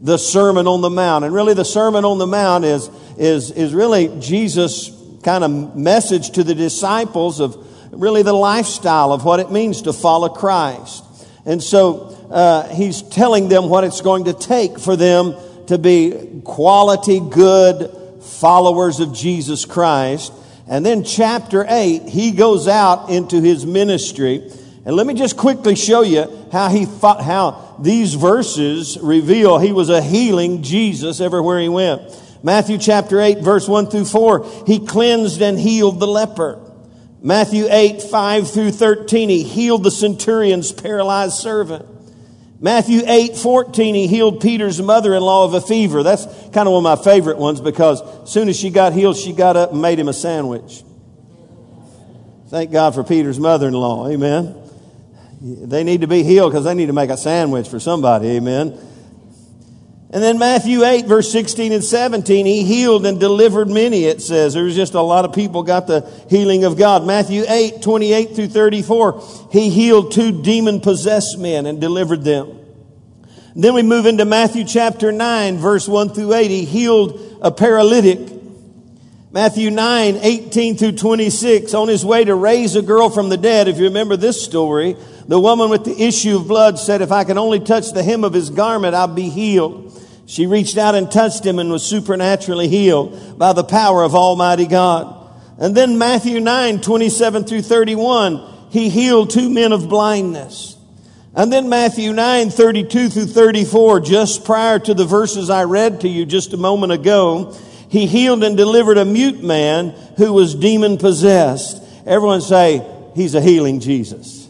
the Sermon on the Mount. And really, the Sermon on the Mount is, is, is really Jesus' kind of message to the disciples of really the lifestyle of what it means to follow Christ. And so uh, he's telling them what it's going to take for them to be quality, good followers of Jesus Christ. And then chapter 8, he goes out into his ministry. And let me just quickly show you how he fought, how these verses reveal he was a healing Jesus everywhere he went. Matthew chapter 8 verse 1 through 4, he cleansed and healed the leper. Matthew 8, 5 through 13, he healed the centurion's paralyzed servant. Matthew 8, 14, he healed Peter's mother-in-law of a fever. That's kind of one of my favorite ones because as soon as she got healed, she got up and made him a sandwich. Thank God for Peter's mother-in-law. Amen. They need to be healed because they need to make a sandwich for somebody. Amen. And then Matthew 8, verse 16 and 17, he healed and delivered many, it says. There was just a lot of people got the healing of God. Matthew 8, 28 through 34, he healed two demon possessed men and delivered them. then we move into Matthew chapter 9, verse 1 through 8. He healed a paralytic. Matthew 9, 18 through 26, on his way to raise a girl from the dead. If you remember this story, the woman with the issue of blood said, if I can only touch the hem of his garment, I'll be healed. She reached out and touched him and was supernaturally healed by the power of Almighty God. And then Matthew 9, 27 through 31, he healed two men of blindness. And then Matthew 9, 32 through 34, just prior to the verses I read to you just a moment ago, he healed and delivered a mute man who was demon possessed. Everyone say, he's a healing Jesus.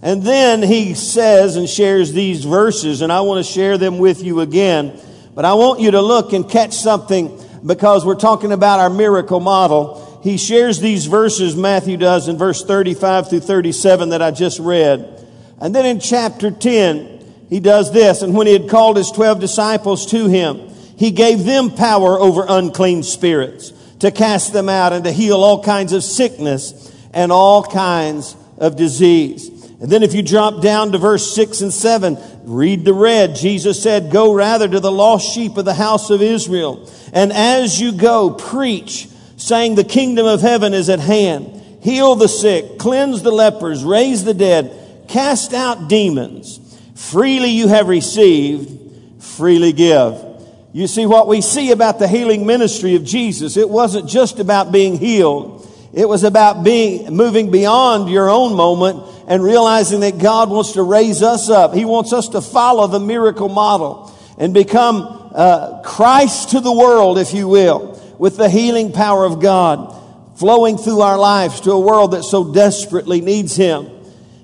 And then he says and shares these verses, and I want to share them with you again. But I want you to look and catch something because we're talking about our miracle model. He shares these verses, Matthew does, in verse 35 through 37 that I just read. And then in chapter 10, he does this. And when he had called his 12 disciples to him, he gave them power over unclean spirits to cast them out and to heal all kinds of sickness and all kinds of disease. And then if you drop down to verse 6 and 7, read the red. Jesus said, Go rather to the lost sheep of the house of Israel. And as you go, preach, saying, The kingdom of heaven is at hand. Heal the sick, cleanse the lepers, raise the dead, cast out demons. Freely you have received, freely give. You see, what we see about the healing ministry of Jesus, it wasn't just about being healed. It was about being, moving beyond your own moment and realizing that God wants to raise us up. He wants us to follow the miracle model and become uh, Christ to the world, if you will, with the healing power of God flowing through our lives to a world that so desperately needs Him.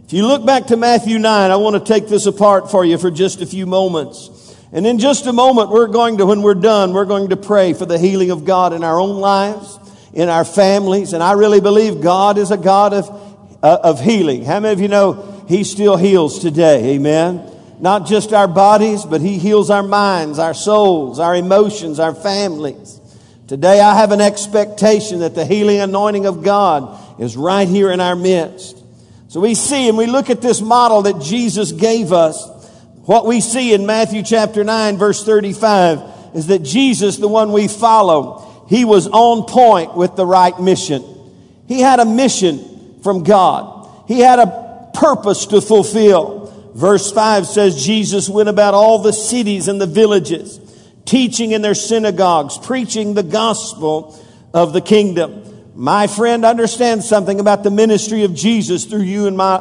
If you look back to Matthew 9, I want to take this apart for you for just a few moments. And in just a moment, we're going to, when we're done, we're going to pray for the healing of God in our own lives, in our families. And I really believe God is a God of uh, of healing. How many of you know He still heals today? Amen. Not just our bodies, but He heals our minds, our souls, our emotions, our families. Today I have an expectation that the healing anointing of God is right here in our midst. So we see and we look at this model that Jesus gave us. What we see in Matthew chapter 9 verse 35 is that Jesus, the one we follow, he was on point with the right mission. He had a mission from God. He had a purpose to fulfill. Verse 5 says Jesus went about all the cities and the villages, teaching in their synagogues, preaching the gospel of the kingdom. My friend, understand something about the ministry of Jesus through you and my,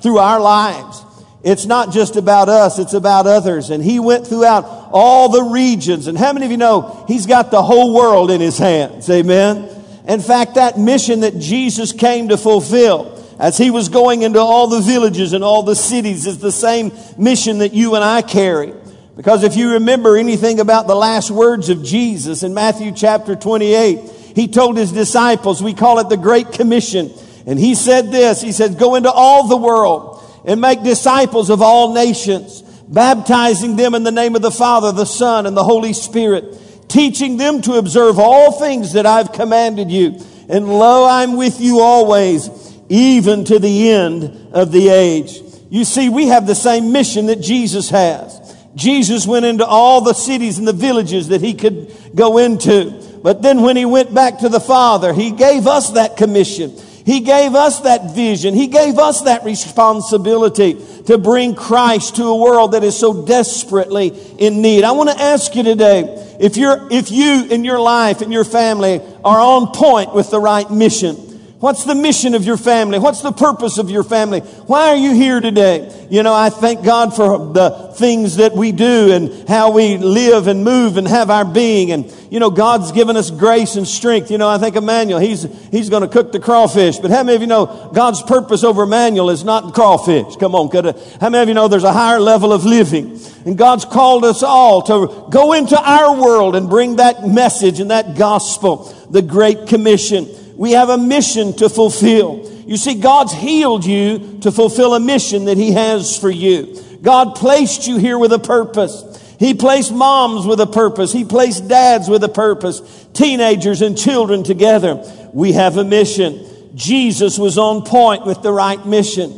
through our lives. It's not just about us, it's about others. And he went throughout all the regions. And how many of you know he's got the whole world in his hands? Amen. In fact, that mission that Jesus came to fulfill as he was going into all the villages and all the cities is the same mission that you and I carry. Because if you remember anything about the last words of Jesus in Matthew chapter 28, he told his disciples, we call it the Great Commission. And he said this, he said, go into all the world and make disciples of all nations, baptizing them in the name of the Father, the Son, and the Holy Spirit teaching them to observe all things that I've commanded you. And lo, I'm with you always, even to the end of the age. You see, we have the same mission that Jesus has. Jesus went into all the cities and the villages that he could go into. But then when he went back to the Father, he gave us that commission. He gave us that vision. He gave us that responsibility to bring Christ to a world that is so desperately in need. I want to ask you today, if you're, if you in your life and your family are on point with the right mission, What's the mission of your family? What's the purpose of your family? Why are you here today? You know, I thank God for the things that we do and how we live and move and have our being. And, you know, God's given us grace and strength. You know, I think Emmanuel, he's, he's going to cook the crawfish. But how many of you know God's purpose over Emmanuel is not crawfish? Come on, could how many of you know there's a higher level of living? And God's called us all to go into our world and bring that message and that gospel, the Great Commission. We have a mission to fulfill. You see, God's healed you to fulfill a mission that He has for you. God placed you here with a purpose. He placed moms with a purpose. He placed dads with a purpose. Teenagers and children together. We have a mission. Jesus was on point with the right mission.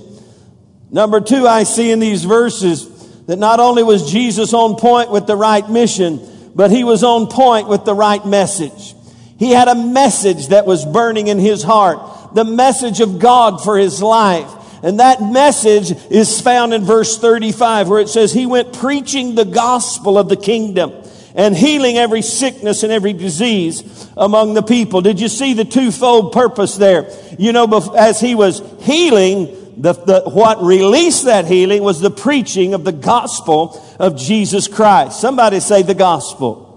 Number two, I see in these verses that not only was Jesus on point with the right mission, but he was on point with the right message. He had a message that was burning in his heart, the message of God for his life. And that message is found in verse 35 where it says, He went preaching the gospel of the kingdom and healing every sickness and every disease among the people. Did you see the twofold purpose there? You know, as he was healing, the, the, what released that healing was the preaching of the gospel of Jesus Christ. Somebody say the gospel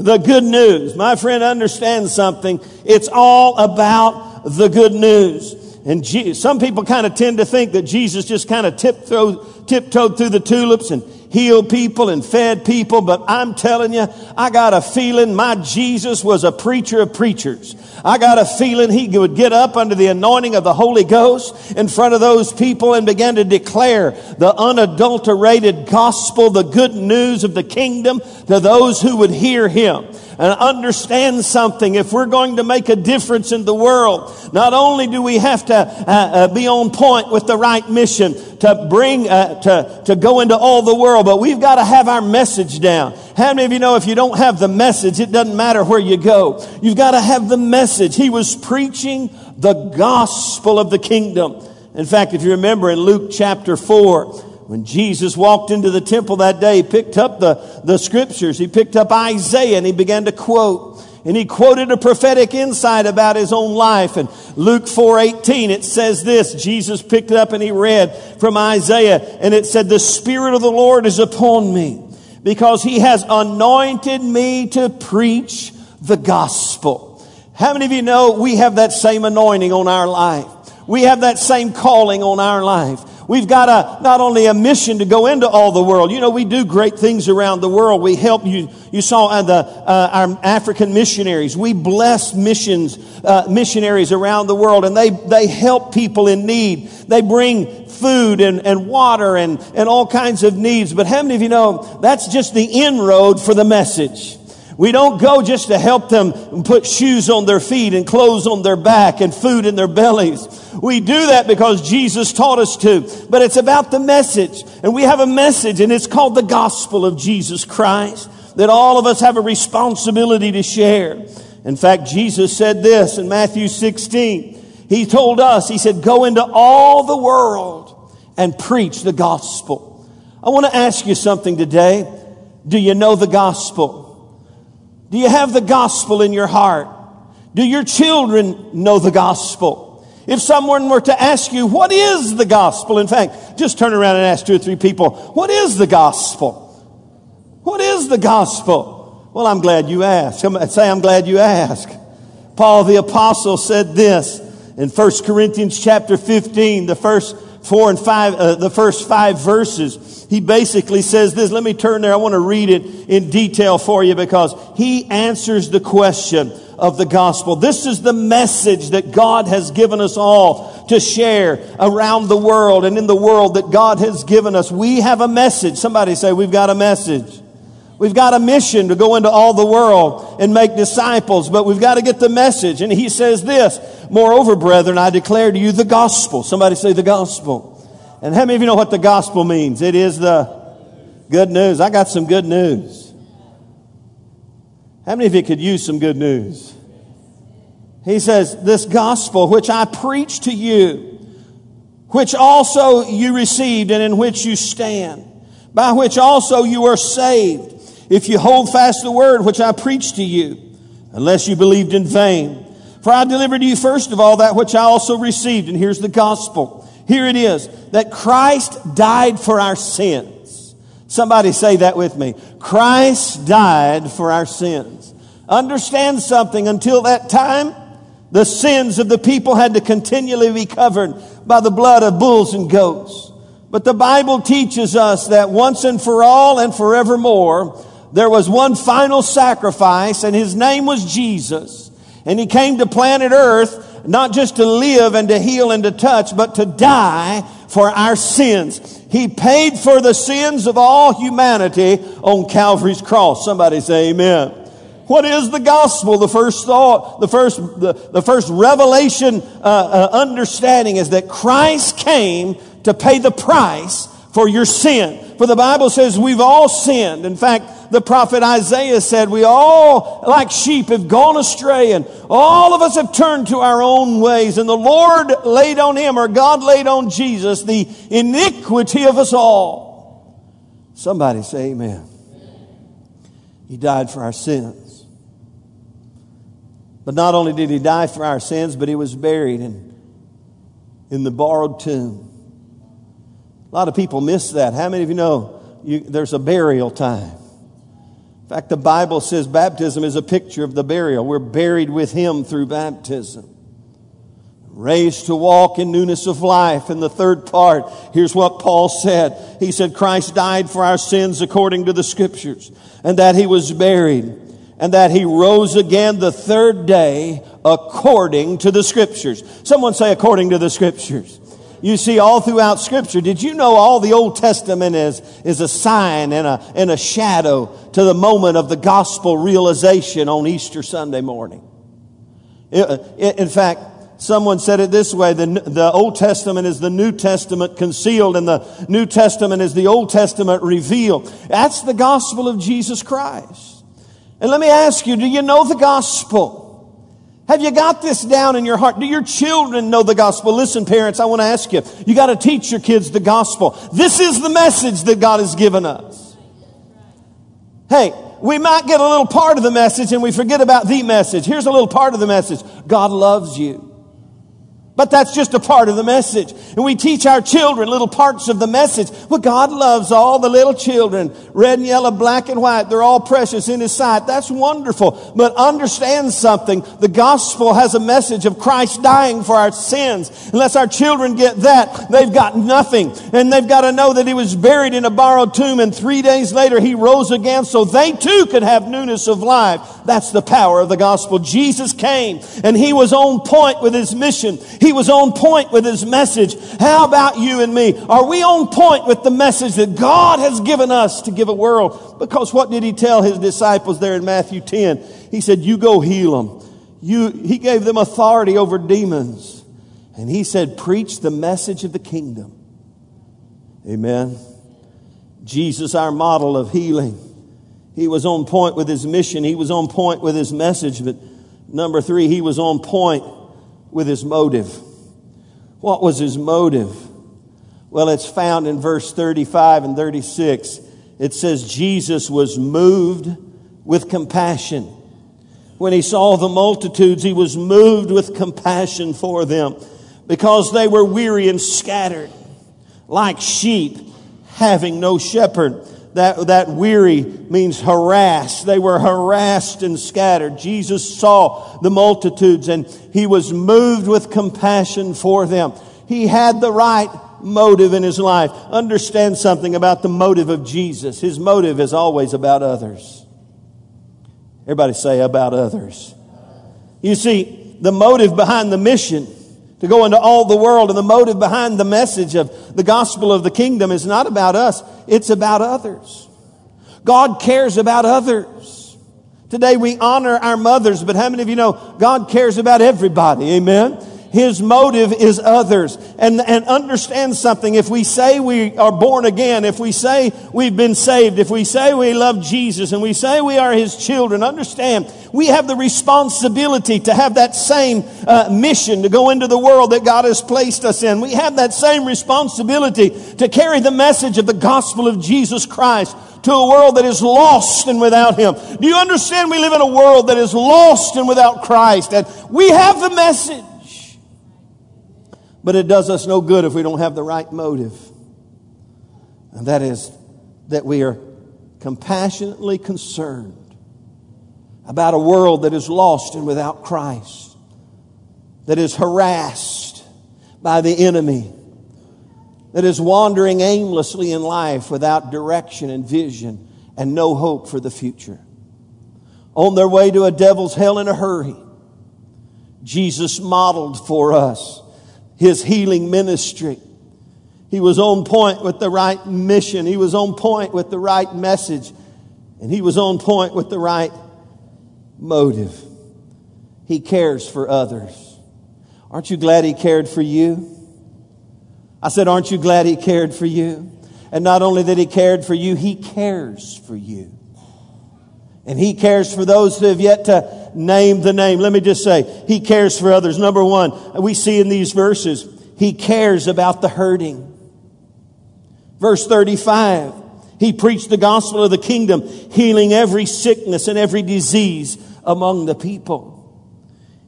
the good news. My friend understands something. It's all about the good news. And some people kind of tend to think that Jesus just kind of tiptoed, tiptoed through the tulips and healed people and fed people, but I'm telling you, I got a feeling my Jesus was a preacher of preachers. I got a feeling he would get up under the anointing of the Holy Ghost in front of those people and begin to declare the unadulterated gospel, the good news of the kingdom to those who would hear him and understand something. If we're going to make a difference in the world, not only do we have to uh, uh, be on point with the right mission to bring, uh, to, to go into all the world, but we've got to have our message down. How many of you know if you don't have the message, it doesn't matter where you go? You've got to have the message. He was preaching the gospel of the kingdom. In fact, if you remember in Luke chapter 4, when Jesus walked into the temple that day, he picked up the, the scriptures. He picked up Isaiah and he began to quote. And he quoted a prophetic insight about his own life. And Luke 4:18 it says this, Jesus picked it up and he read from Isaiah and it said the spirit of the Lord is upon me because he has anointed me to preach the gospel. How many of you know we have that same anointing on our life? We have that same calling on our life. We've got a, not only a mission to go into all the world. You know, we do great things around the world. We help you. You saw uh, the, uh, our African missionaries. We bless missions, uh, missionaries around the world and they, they help people in need. They bring food and, and water and, and all kinds of needs. But how many of you know that's just the inroad for the message? We don't go just to help them put shoes on their feet and clothes on their back and food in their bellies. We do that because Jesus taught us to, but it's about the message. And we have a message and it's called the gospel of Jesus Christ that all of us have a responsibility to share. In fact, Jesus said this in Matthew 16. He told us, He said, go into all the world and preach the gospel. I want to ask you something today. Do you know the gospel? Do you have the gospel in your heart? Do your children know the gospel? If someone were to ask you, what is the gospel? In fact, just turn around and ask two or three people, what is the gospel? What is the gospel? Well, I'm glad you asked. Say, I'm glad you asked. Paul the apostle said this in 1 Corinthians chapter 15, the first four and five, uh, the first five verses, he basically says this. Let me turn there. I want to read it in detail for you because he answers the question of the gospel. This is the message that God has given us all to share around the world and in the world that God has given us. We have a message. Somebody say, we've got a message. We've got a mission to go into all the world and make disciples, but we've got to get the message. And he says this, moreover, brethren, I declare to you the gospel. Somebody say the gospel. And how many of you know what the gospel means? It is the Good news. I got some good news. How many of you could use some good news? He says, This gospel which I preach to you, which also you received and in which you stand, by which also you are saved, if you hold fast the word which I preached to you, unless you believed in vain. For I delivered to you first of all that which I also received. And here's the gospel. Here it is that Christ died for our sins. Somebody say that with me. Christ died for our sins. Understand something. Until that time, the sins of the people had to continually be covered by the blood of bulls and goats. But the Bible teaches us that once and for all and forevermore, there was one final sacrifice and his name was Jesus. And he came to planet earth not just to live and to heal and to touch, but to die for our sins. He paid for the sins of all humanity on Calvary's cross. Somebody say amen. What is the gospel? The first thought, the first, the, the first revelation uh, uh, understanding is that Christ came to pay the price for your sin. For the Bible says we've all sinned. In fact, the prophet Isaiah said we all, like sheep, have gone astray and all of us have turned to our own ways. And the Lord laid on him, or God laid on Jesus, the iniquity of us all. Somebody say amen. He died for our sins. But not only did he die for our sins, but he was buried in, in the borrowed tomb. A lot of people miss that. How many of you know you, there's a burial time? Fact, the Bible says baptism is a picture of the burial. We're buried with Him through baptism. Raised to walk in newness of life. In the third part, here's what Paul said. He said, Christ died for our sins according to the scriptures, and that He was buried, and that He rose again the third day according to the scriptures. Someone say, according to the scriptures you see all throughout scripture. Did you know all the Old Testament is, is a sign and a, and a shadow to the moment of the gospel realization on Easter Sunday morning? in fact, someone said it this way, the, the Old Testament is the New Testament concealed and the New Testament is the Old Testament revealed. That's the gospel of Jesus Christ. And let me ask you, do you know the gospel? Have you got this down in your heart? Do your children know the gospel? Listen, parents, I want to ask you, you got to teach your kids the gospel. This is the message that God has given us. Hey, we might get a little part of the message and we forget about the message. Here's a little part of the message. God loves you. But that's just a part of the message. And we teach our children little parts of the message. Well, God loves all the little children. Red and yellow, black and white. They're all precious in His sight. That's wonderful. But understand something. The gospel has a message of Christ dying for our sins. Unless our children get that, they've got nothing. And they've got to know that He was buried in a borrowed tomb and three days later He rose again so they too could have newness of life. That's the power of the gospel. Jesus came and He was on point with His mission. He he was on point with his message. How about you and me? Are we on point with the message that God has given us to give a world? Because what did he tell his disciples there in Matthew 10? He said, you go heal them. You, he gave them authority over demons. And he said, preach the message of the kingdom. Amen. Jesus, our model of healing. He was on point with his mission. He was on point with his message. But number three, he was on point with his motive. What was his motive? Well, it's found in verse 35 and 36. It says, Jesus was moved with compassion. When he saw the multitudes, he was moved with compassion for them because they were weary and scattered like sheep having no shepherd. That, that weary means harassed. They were harassed and scattered. Jesus saw the multitudes and he was moved with compassion for them. He had the right motive in his life. Understand something about the motive of Jesus. His motive is always about others. Everybody say about others. You see, the motive behind the mission to go into all the world and the motive behind the message of the gospel of the kingdom is not about us. It's about others. God cares about others. Today we honor our mothers, but how many of you know God cares about everybody? Amen. His motive is others. And, and understand something. If we say we are born again, if we say we've been saved, if we say we love Jesus, and we say we are His children, understand we have the responsibility to have that same uh, mission to go into the world that God has placed us in. We have that same responsibility to carry the message of the gospel of Jesus Christ to a world that is lost and without Him. Do you understand we live in a world that is lost and without Christ? And we have the message. But it does us no good if we don't have the right motive. And that is that we are compassionately concerned about a world that is lost and without Christ, that is harassed by the enemy that is wandering aimlessly in life without direction and vision and no hope for the future. On their way to a devil's hell in a hurry, Jesus modeled for us his healing ministry. He was on point with the right mission. He was on point with the right message. And he was on point with the right motive. He cares for others. Aren't you glad he cared for you? I said, Aren't you glad He cared for you? And not only that He cared for you, He cares for you. And He cares for those who have yet to name the name. Let me just say, He cares for others. Number one, we see in these verses, He cares about the hurting. Verse 35, He preached the gospel of the kingdom, healing every sickness and every disease among the people.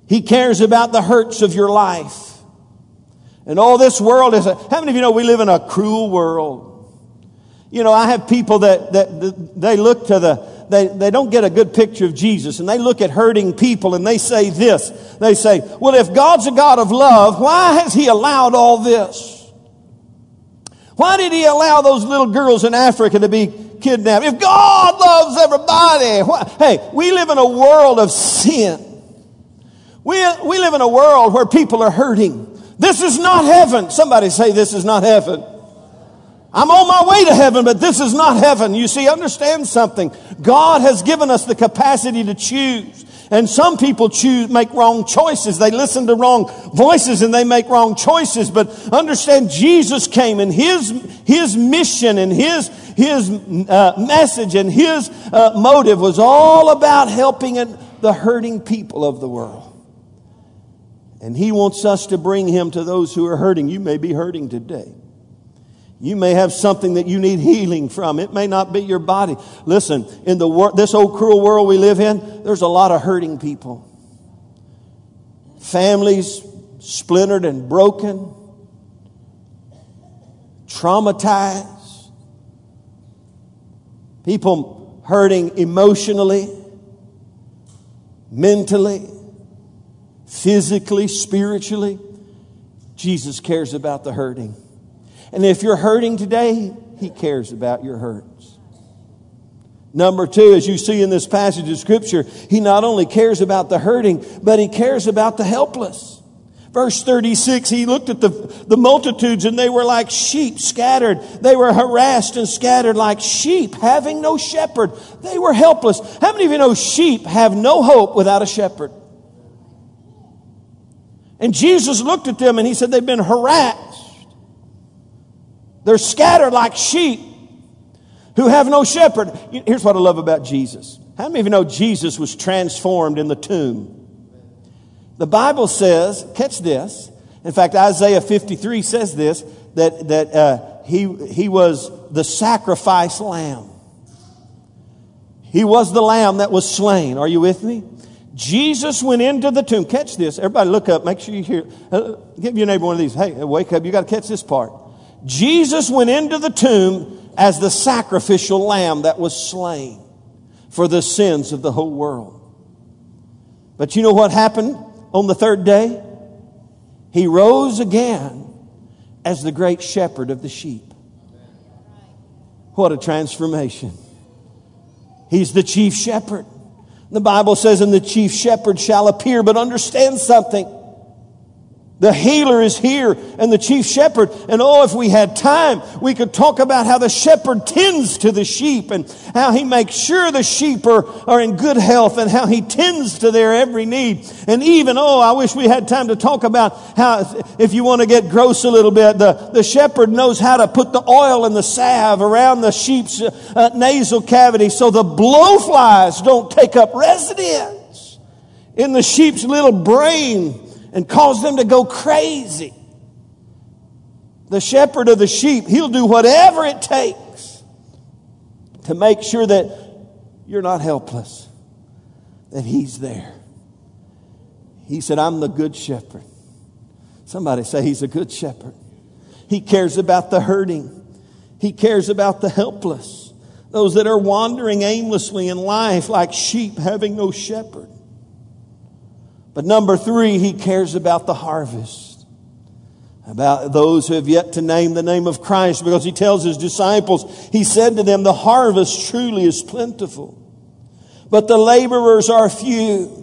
He cares about the hurts of your life. And all this world is, a, how many of you know we live in a cruel world? You know, I have people that, that, they look to the, they, they don't get a good picture of Jesus and they look at hurting people and they say this. They say, well, if God's a God of love, why has He allowed all this? Why did He allow those little girls in Africa to be kidnapped? If God loves everybody, why? hey, we live in a world of sin. We, we live in a world where people are hurting. This is not heaven. Somebody say, This is not heaven. I'm on my way to heaven, but this is not heaven. You see, understand something. God has given us the capacity to choose. And some people choose, make wrong choices. They listen to wrong voices and they make wrong choices. But understand, Jesus came and his, his mission and his, his uh, message and his uh, motive was all about helping the hurting people of the world. And He wants us to bring Him to those who are hurting. You may be hurting today. You may have something that you need healing from. It may not be your body. Listen, in the wor- this old cruel world we live in, there's a lot of hurting people. Families splintered and broken, traumatized, people hurting emotionally, mentally physically, spiritually. Jesus cares about the hurting. And if you're hurting today, He cares about your hurts. Number two, as you see in this passage of Scripture, He not only cares about the hurting, but He cares about the helpless. Verse 36, he looked at the, the multitudes and they were like sheep scattered. They were harassed and scattered like sheep having no shepherd. They were helpless. How many of you know sheep have no hope without a shepherd? And Jesus looked at them and he said, They've been harassed. They're scattered like sheep who have no shepherd. Here's what I love about Jesus. How many of you know Jesus was transformed in the tomb? The Bible says, catch this. In fact, Isaiah 53 says this that, that uh, he, he was the sacrifice lamb. He was the lamb that was slain. Are you with me? Jesus went into the tomb. Catch this. Everybody look up. Make sure you hear. Uh, give your neighbor one of these. Hey, wake up. You got to catch this part. Jesus went into the tomb as the sacrificial lamb that was slain for the sins of the whole world. But you know what happened on the third day? He rose again as the great shepherd of the sheep. What a transformation. He's the chief shepherd. The Bible says, and the chief shepherd shall appear, but understand something. The healer is here and the chief shepherd. And oh, if we had time, we could talk about how the shepherd tends to the sheep and how he makes sure the sheep are, are in good health and how he tends to their every need. And even, oh, I wish we had time to talk about how, if you want to get gross a little bit, the, the shepherd knows how to put the oil and the salve around the sheep's uh, nasal cavity so the blowflies don't take up residence in the sheep's little brain and cause them to go crazy. The shepherd of the sheep, he'll do whatever it takes to make sure that you're not helpless, that he's there. He said, I'm the good shepherd. Somebody say he's a good shepherd. He cares about the hurting. He cares about the helpless. Those that are wandering aimlessly in life like sheep having no shepherd. But number three, he cares about the harvest, about those who have yet to name the name of Christ, because he tells his disciples, he said to them, the harvest truly is plentiful, but the laborers are few.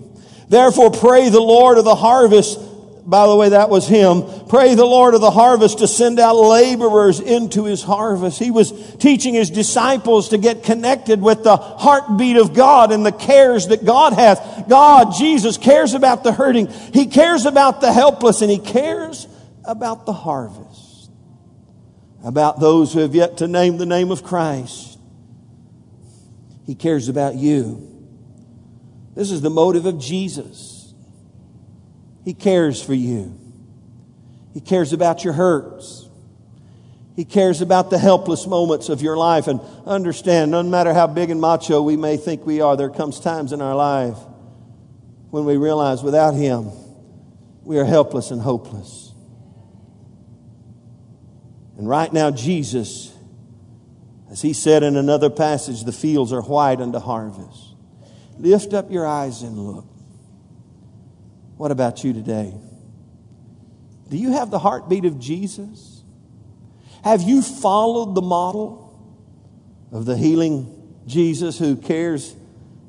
Therefore pray the Lord of the harvest by the way, that was him. Pray the Lord of the harvest to send out laborers into his harvest. He was teaching his disciples to get connected with the heartbeat of God and the cares that God has. God, Jesus, cares about the hurting. He cares about the helpless and he cares about the harvest. About those who have yet to name the name of Christ. He cares about you. This is the motive of Jesus. He cares for you. He cares about your hurts. He cares about the helpless moments of your life. And understand, no matter how big and macho we may think we are, there comes times in our life when we realize without Him, we are helpless and hopeless. And right now, Jesus, as He said in another passage, the fields are white unto harvest. Lift up your eyes and look. What about you today? Do you have the heartbeat of Jesus? Have you followed the model of the healing Jesus who cares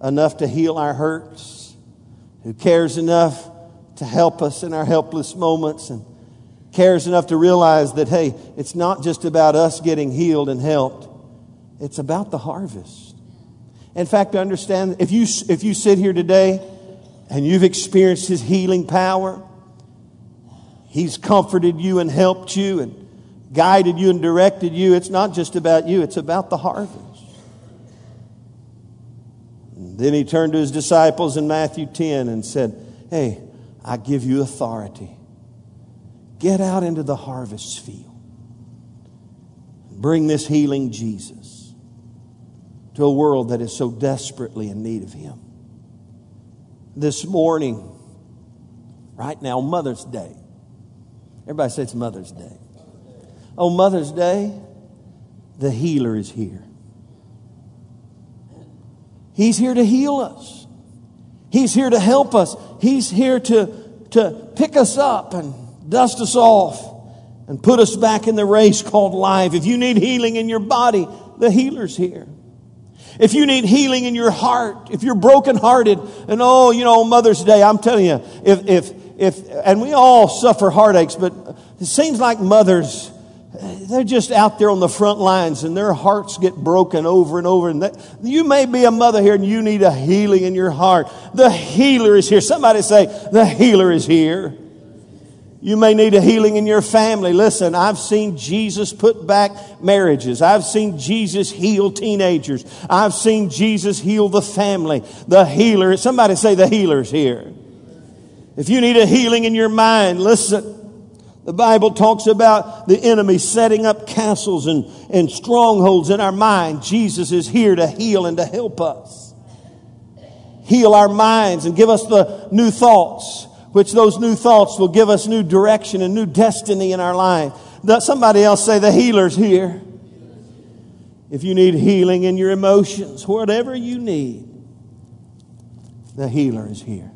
enough to heal our hurts, who cares enough to help us in our helpless moments, and cares enough to realize that, hey, it's not just about us getting healed and helped, it's about the harvest. In fact, I understand if you, if you sit here today and you've experienced His healing power, He's comforted you and helped you and guided you and directed you. It's not just about you, it's about the harvest. And then He turned to His disciples in Matthew 10 and said, Hey, I give you authority. Get out into the harvest field. Bring this healing Jesus to a world that is so desperately in need of Him this morning, right now, Mother's Day. Everybody says it's Mother's Day. On Mother's Day, the healer is here. He's here to heal us. He's here to help us. He's here to, to pick us up and dust us off and put us back in the race called life. If you need healing in your body, the healer's here. If you need healing in your heart, if you're brokenhearted, and oh, you know, Mother's Day, I'm telling you, if, if, if, and we all suffer heartaches, but it seems like mothers, they're just out there on the front lines and their hearts get broken over and over. And that, you may be a mother here and you need a healing in your heart. The healer is here. Somebody say, the healer is here. You may need a healing in your family. Listen, I've seen Jesus put back marriages. I've seen Jesus heal teenagers. I've seen Jesus heal the family. The healer, somebody say the healer's here. If you need a healing in your mind, listen. The Bible talks about the enemy setting up castles and, and strongholds in our mind. Jesus is here to heal and to help us. Heal our minds and give us the new thoughts which those new thoughts will give us new direction and new destiny in our life. Somebody else say the healer's here. If you need healing in your emotions, whatever you need, the healer is here.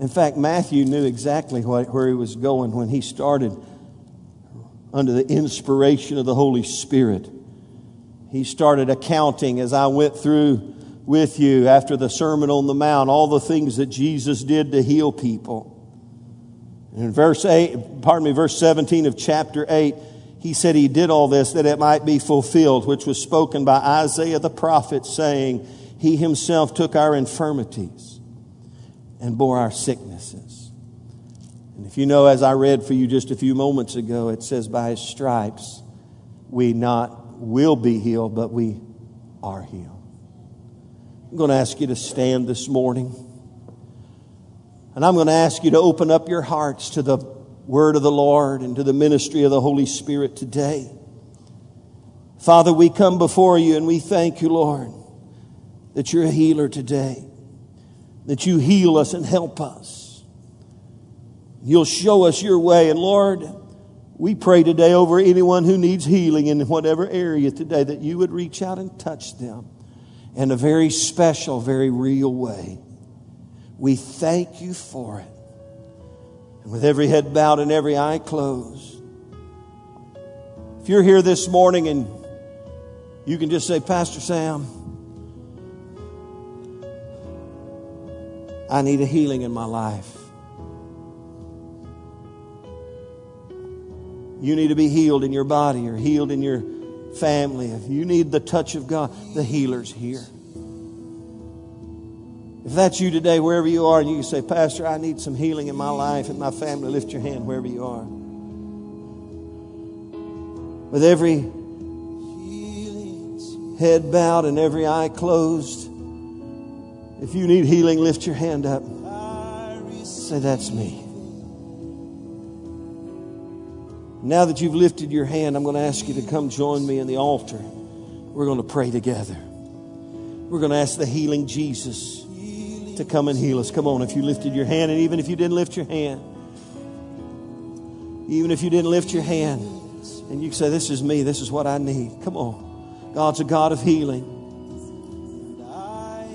In fact, Matthew knew exactly what, where he was going when he started under the inspiration of the Holy Spirit. He started accounting as I went through with you after the Sermon on the Mount, all the things that Jesus did to heal people. In verse 8, pardon me, verse 17 of chapter 8, he said he did all this that it might be fulfilled, which was spoken by Isaiah the prophet, saying, He himself took our infirmities and bore our sicknesses. And if you know, as I read for you just a few moments ago, it says, By his stripes we not will be healed, but we are healed. I'm going to ask you to stand this morning. And I'm going to ask you to open up your hearts to the word of the Lord and to the ministry of the Holy Spirit today. Father, we come before you and we thank you, Lord, that you're a healer today, that you heal us and help us. You'll show us your way. And Lord, we pray today over anyone who needs healing in whatever area today that you would reach out and touch them in a very special, very real way. We thank you for it. And with every head bowed and every eye closed, if you're here this morning and you can just say, Pastor Sam, I need a healing in my life. You need to be healed in your body or healed in your family. If you need the touch of God, the healer's here. If that's you today, wherever you are, and you say, Pastor, I need some healing in my life and my family, lift your hand wherever you are. With every head bowed and every eye closed, if you need healing, lift your hand up. Say, That's me. Now that you've lifted your hand, I'm going to ask you to come join me in the altar. We're going to pray together. We're going to ask the healing Jesus to come and heal us. Come on, if you lifted your hand, and even if you didn't lift your hand, even if you didn't lift your hand, and you say, This is me, this is what I need. Come on. God's a God of healing.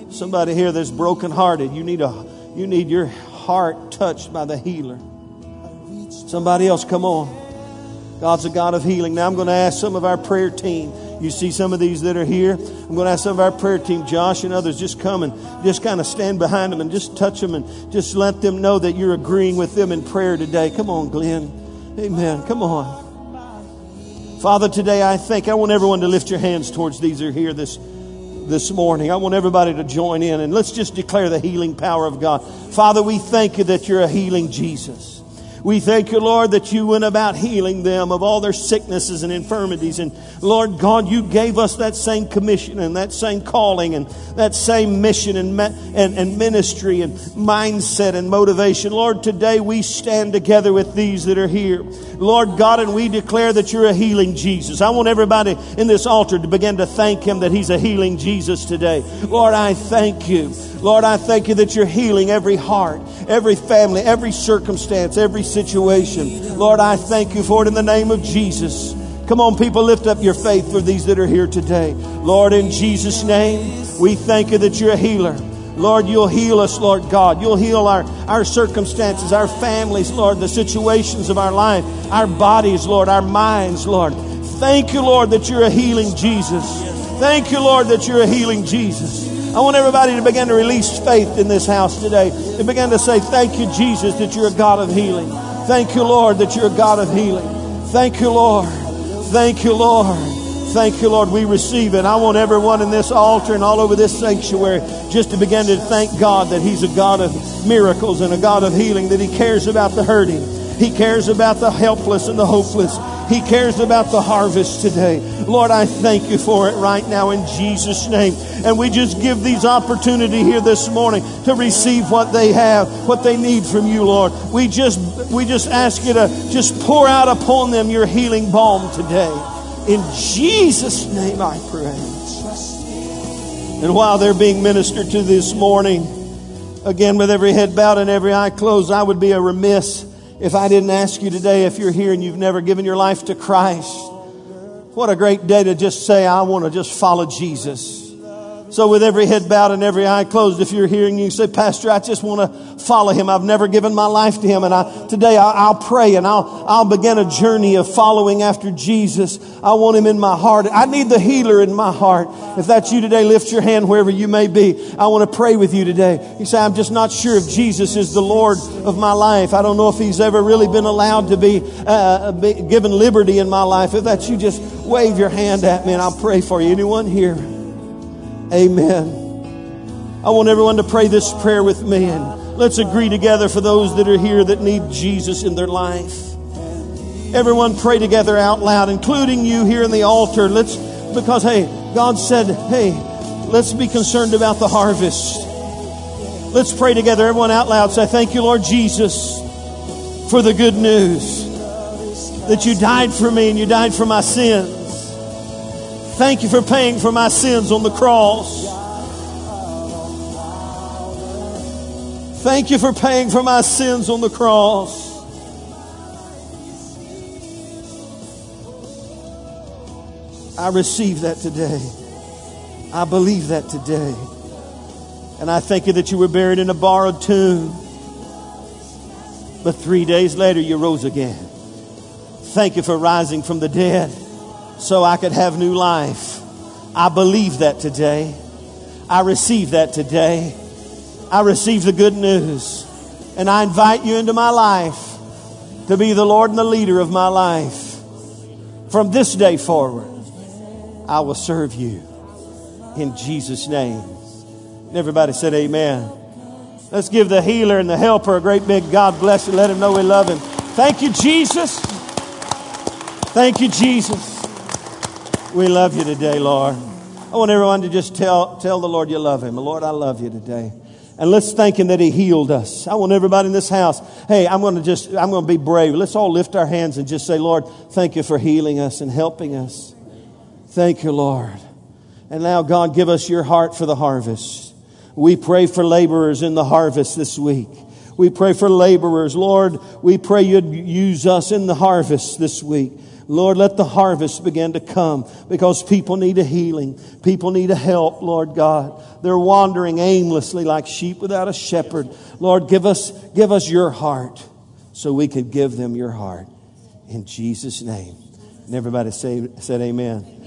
Somebody here that's brokenhearted, you need a you need your heart touched by the healer. Somebody else, come on. God's a God of healing. Now I'm going to ask some of our prayer team. You see some of these that are here. I'm going to ask some of our prayer team, Josh and others, just come and just kind of stand behind them and just touch them and just let them know that you're agreeing with them in prayer today. Come on, Glenn. Amen. Come on. Father, today I think I want everyone to lift your hands towards these who are here this this morning. I want everybody to join in and let's just declare the healing power of God. Father, we thank you that you're a healing Jesus. We thank you, Lord, that you went about healing them of all their sicknesses and infirmities. And Lord God, you gave us that same commission and that same calling and that same mission and, and, and ministry and mindset and motivation. Lord, today we stand together with these that are here. Lord God, and we declare that you're a healing Jesus. I want everybody in this altar to begin to thank him that he's a healing Jesus today. Lord, I thank you. Lord, I thank you that you're healing every heart, every family, every circumstance, every situation. Lord, I thank you for it in the name of Jesus. Come on, people, lift up your faith for these that are here today. Lord, in Jesus' name, we thank you that you're a healer. Lord, you'll heal us, Lord God. You'll heal our, our circumstances, our families, Lord, the situations of our life, our bodies, Lord, our minds, Lord. Thank you, Lord, that you're a healing Jesus. Thank you, Lord, that you're a healing Jesus. I want everybody to begin to release faith in this house today and begin to say, Thank you, Jesus, that you're a God of healing. Thank you, Lord, that you're a God of healing. Thank you, Lord. Thank you, Lord. Thank you, Lord. We receive it. I want everyone in this altar and all over this sanctuary just to begin to thank God that He's a God of miracles and a God of healing, that He cares about the hurting. He cares about the helpless and the hopeless. He cares about the harvest today. Lord, I thank you for it right now in Jesus' name. And we just give these opportunity here this morning to receive what they have, what they need from you, Lord. We just, we just ask you to just pour out upon them your healing balm today. In Jesus' name I pray. And while they're being ministered to this morning, again with every head bowed and every eye closed, I would be a remiss if I didn't ask you today if you're here and you've never given your life to Christ. What a great day to just say, I want to just follow Jesus. So with every head bowed and every eye closed, if you're hearing you say, Pastor, I just want to follow him. I've never given my life to him. And I, today I, I'll pray and I'll, I'll begin a journey of following after Jesus. I want him in my heart. I need the healer in my heart. If that's you today, lift your hand wherever you may be. I want to pray with you today. You say, I'm just not sure if Jesus is the Lord of my life. I don't know if he's ever really been allowed to be, uh, be given liberty in my life. If that's you, just wave your hand at me and I'll pray for you. Anyone here? Amen. I want everyone to pray this prayer with me and let's agree together for those that are here that need Jesus in their life. Everyone pray together out loud, including you here in the altar. Let's, because hey, God said, hey, let's be concerned about the harvest. Let's pray together, everyone out loud. Say, thank you, Lord Jesus, for the good news that you died for me and you died for my sins. Thank you for paying for my sins on the cross. Thank you for paying for my sins on the cross. I receive that today. I believe that today. And I thank you that you were buried in a borrowed tomb. But three days later, you rose again. Thank you for rising from the dead so I could have new life. I believe that today. I receive that today. I receive the good news. And I invite you into my life to be the Lord and the leader of my life. From this day forward, I will serve you in Jesus' name. And everybody said, Amen. Let's give the healer and the helper a great big God bless you. Let him know we love him. Thank you, Jesus. Thank you, Jesus. We love you today, Lord. I want everyone to just tell, tell the Lord you love him. Lord, I love you today. And let's thank him that he healed us. I want everybody in this house, hey, I'm going to just, I'm going to be brave. Let's all lift our hands and just say, Lord, thank you for healing us and helping us. Thank you, Lord. And now, God, give us your heart for the harvest. We pray for laborers in the harvest this week. We pray for laborers. Lord, we pray you'd use us in the harvest this week. Lord, let the harvest begin to come because people need a healing. People need a help, Lord God. They're wandering aimlessly like sheep without a shepherd. Lord, give us, give us your heart so we could give them your heart. In Jesus' name. And everybody say, said amen.